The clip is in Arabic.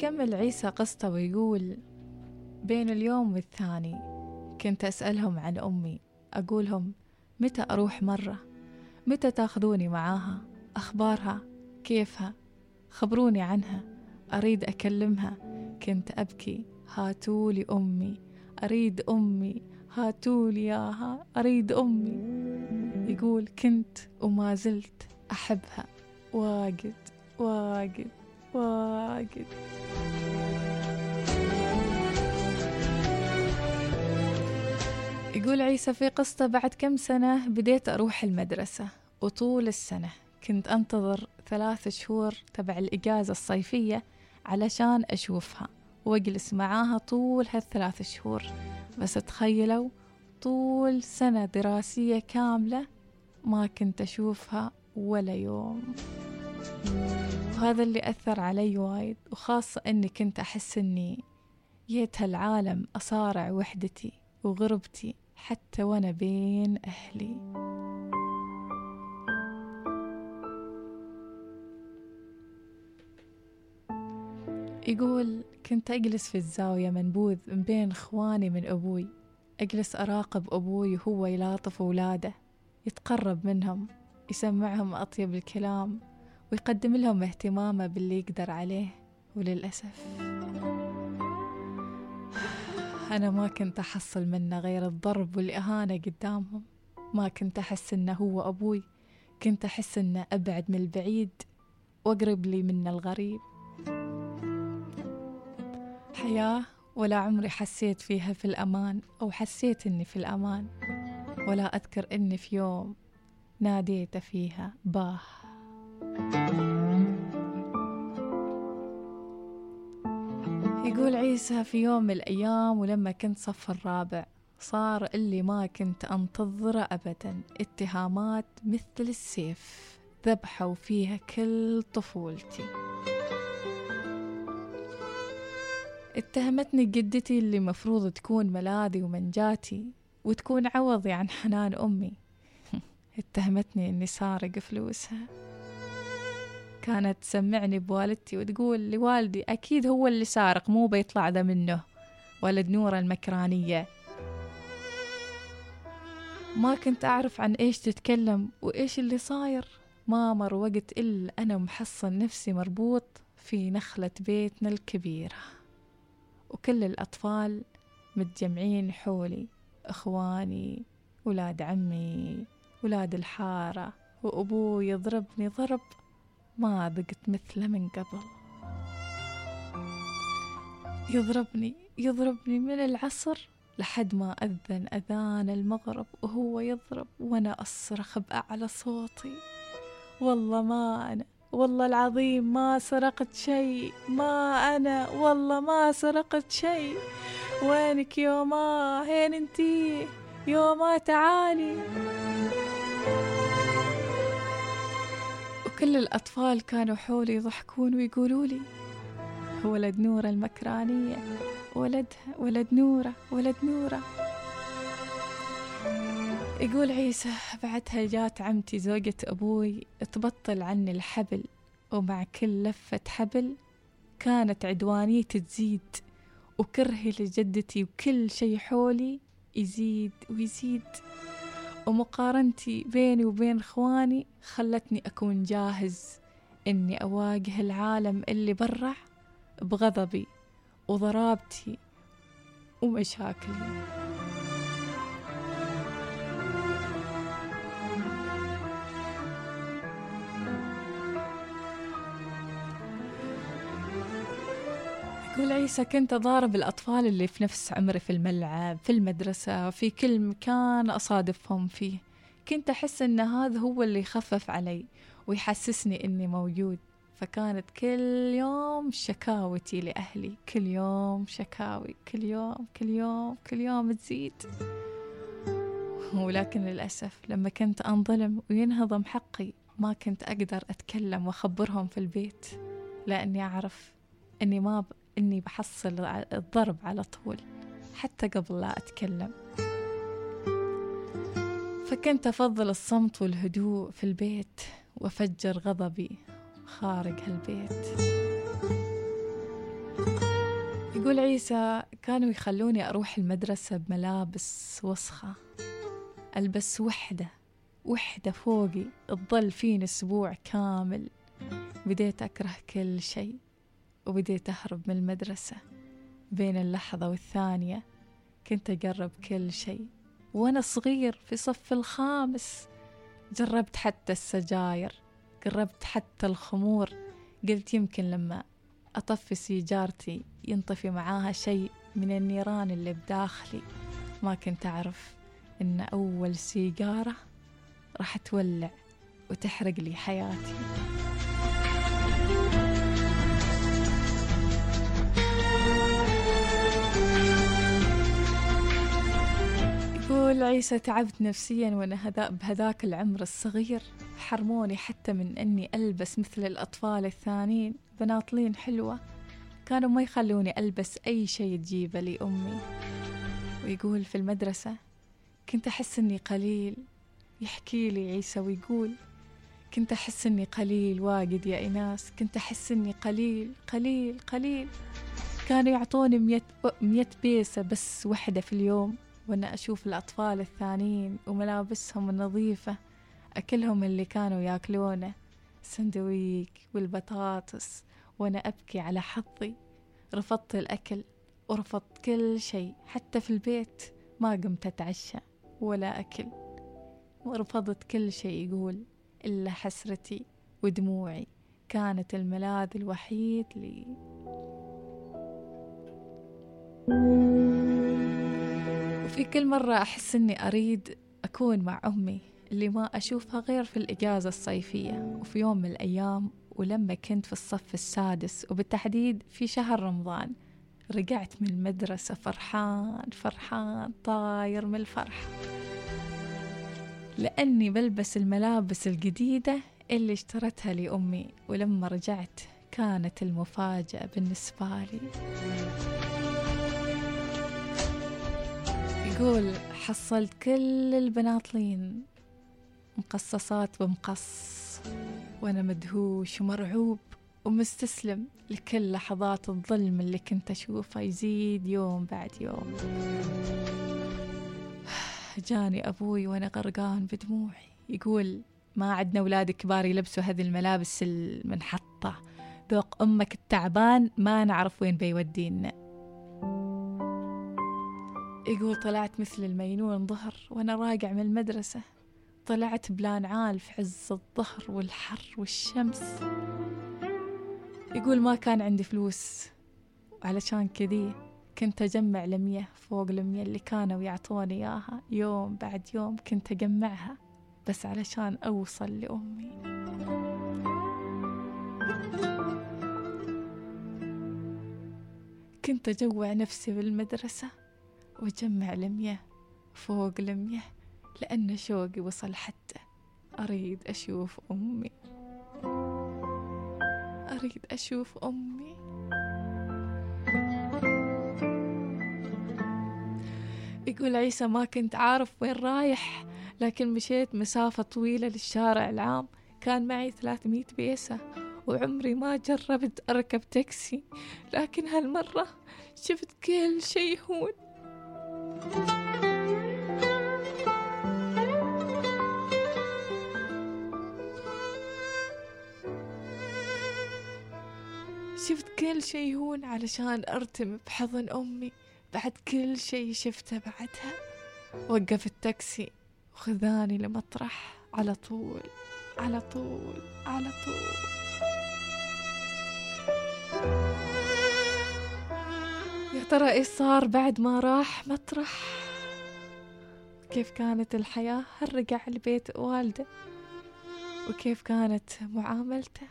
يكمل عيسى قصته ويقول بين اليوم والثاني كنت أسألهم عن أمي. أقولهم متى أروح مرة؟ متى تاخذوني معاها؟ أخبارها؟ كيفها؟ خبروني عنها. أريد أكلمها. كنت أبكي. هاتولي أمي. أريد أمي. هاتولي ياها أريد أمي. يقول كنت وما زلت أحبها. واجد. واجد. واجد. يقول عيسى في قصته بعد كم سنة بديت أروح المدرسة؟ وطول السنة كنت أنتظر ثلاث شهور تبع الإجازة الصيفية علشان أشوفها وأجلس معاها طول هالثلاث شهور. بس تخيلوا طول سنة دراسية كاملة ما كنت أشوفها ولا يوم. وهذا اللي أثر علي وايد وخاصة أني كنت أحس أني جيت هالعالم أصارع وحدتي وغربتي حتى وأنا بين أهلي. يقول كنت أجلس في الزاوية منبوذ من بين إخواني من أبوي. أجلس أراقب أبوي وهو يلاطف أولاده يتقرب منهم يسمعهم أطيب الكلام. ويقدم لهم اهتمامه باللي يقدر عليه وللأسف. أنا ما كنت أحصل منه غير الضرب والإهانة قدامهم. ما كنت أحس إنه هو أبوي. كنت أحس إنه أبعد من البعيد وأقرب لي من الغريب. حياة ولا عمري حسيت فيها في الأمان أو حسيت إني في الأمان. ولا أذكر إني في يوم ناديت فيها باه. يقول عيسى في يوم من الأيام ولما كنت صف الرابع صار اللي ما كنت أنتظره أبدا. اتهامات مثل السيف ذبحوا فيها كل طفولتي. اتهمتني جدتي اللي مفروض تكون ملاذي ومنجاتي وتكون عوضي عن حنان أمي. اتهمتني إني سارق فلوسها. كانت تسمعني بوالدتي وتقول لوالدي أكيد هو اللي سارق مو بيطلع ذا منه. ولد نورة المكرانية. ما كنت أعرف عن إيش تتكلم وإيش اللي صاير. ما مر وقت إلا أنا محصن نفسي مربوط في نخلة بيتنا الكبيرة. وكل الأطفال متجمعين حولي إخواني ولاد عمي ولاد الحارة وأبوي يضربني ضرب. ما ذقت مثله من قبل. يضربني يضربني من العصر لحد ما أذن أذان المغرب وهو يضرب وأنا أصرخ بأعلى صوتي. والله ما أنا والله العظيم ما سرقت شيء. ما أنا والله ما سرقت شيء. وينك يوما هين أنتي؟ يوما تعالي. وكل الأطفال كانوا حولي يضحكون ويقولوا لي ولد نورة المكرانية ولدها ولد نورة ولد نورة. يقول عيسى بعدها جات عمتي زوجة أبوي تبطل عني الحبل ومع كل لفة حبل كانت عدوانيتي تزيد وكرهي لجدتي وكل شي حولي يزيد ويزيد. ومقارنتي بيني وبين إخواني خلتني أكون جاهز إني أواجه العالم اللي برع بغضبي وضرابتي ومشاكلي. يقول عيسى كنت أضارب الأطفال اللي في نفس عمري في الملعب في المدرسة في كل مكان أصادفهم فيه. كنت أحس أن هذا هو اللي يخفف علي ويحسسني أني موجود. فكانت كل يوم شكاوتي لأهلي كل يوم شكاوي كل يوم كل يوم كل يوم تزيد. ولكن للأسف لما كنت أنظلم وينهضم حقي ما كنت أقدر أتكلم وأخبرهم في البيت لأني أعرف أني ما ب... أني بحصل الضرب على طول حتى قبل لا أتكلم. فكنت أفضل الصمت والهدوء في البيت وأفجر غضبي خارج هالبيت. يقول عيسى كانوا يخلوني أروح المدرسة بملابس وسخة ألبس وحدة وحدة فوقي تظل فيني أسبوع كامل بديت أكره كل شيء. وبديت أهرب من المدرسة بين اللحظة والثانية. كنت أجرب كل شيء. وأنا صغير في صف الخامس جربت حتى السجاير جربت حتى الخمور. قلت يمكن لما أطفي سيجارتي ينطفي معاها شيء من النيران اللي بداخلي. ما كنت أعرف إن أول سيجارة راح تولع وتحرق لي حياتي. يقول عيسى تعبت نفسيا وأنا هذا بهذاك العمر الصغير. حرموني حتى من أني ألبس مثل الأطفال الثانيين. بناطلين حلوة. كانوا ما يخلوني ألبس أي شيء تجيبه لي امي ويقول في المدرسة كنت أحس إني قليل. يحكي لي عيسى ويقول كنت أحس إني قليل واجد يا إناس كنت أحس إني قليل قليل قليل. كانوا يعطوني مية, مية بيسة بس وحدة في اليوم. وأنا أشوف الأطفال الثانيين وملابسهم النظيفة أكلهم اللي كانوا يأكلونه السندويك والبطاطس وأنا أبكي على حظي رفضت الأكل ورفضت كل شيء حتى في البيت ما قمت أتعشى ولا أكل. ورفضت كل شيء يقول إلا حسرتي ودموعي كانت الملاذ الوحيد لي. وفي كل مرة أحس أني أريد أكون مع أمي اللي ما أشوفها غير في الإجازة الصيفية. وفي يوم من الأيام ولما كنت في الصف السادس وبالتحديد في شهر رمضان رجعت من المدرسة فرحان فرحان طاير من الفرح لأني بلبس الملابس الجديدة اللي اشترتها لأمي ولما رجعت كانت المفاجأة بالنسبة لي. يقول حصلت كل البناطلين مقصصات بمقص وأنا مدهوش ومرعوب ومستسلم لكل لحظات الظلم اللي كنت أشوفه يزيد يوم بعد يوم. جاني أبوي وأنا غرقان بدموعي يقول ما عندنا أولاد كبار يلبسوا هذه الملابس المنحطة. ذوق أمك التعبان ما نعرف وين بيودينا. يقول طلعت مثل المينون ظهر وأنا راجع من المدرسة. طلعت بلان عال في عز الظهر والحر والشمس. يقول ما كان عندي فلوس علشان كذي كنت أجمع المية فوق المية اللي كانوا يعطوني إياها. يوم بعد يوم كنت أجمعها بس علشان أوصل لأمي. كنت أجوع نفسي بالمدرسة. وأجمع المية فوق المية لأن شوقي وصل حتى أريد أشوف أمي. أريد أشوف أمي. يقول عيسى ما كنت عارف وين رايح لكن مشيت مسافة طويلة للشارع العام. كان معي 300 بيسة وعمري ما جربت أركب تاكسي. لكن هالمرة شفت كل شي هون. شفت كل شي هون علشان أرتم بحضن أمي. بعد كل شي شفته بعدها. وقف التاكسي وخذاني لمطرح. على طول على طول على طول. يا ترى إيش صار بعد ما راح مطرح؟ كيف كانت الحياة؟ هل رجع لبيت والده؟ وكيف كانت معاملته؟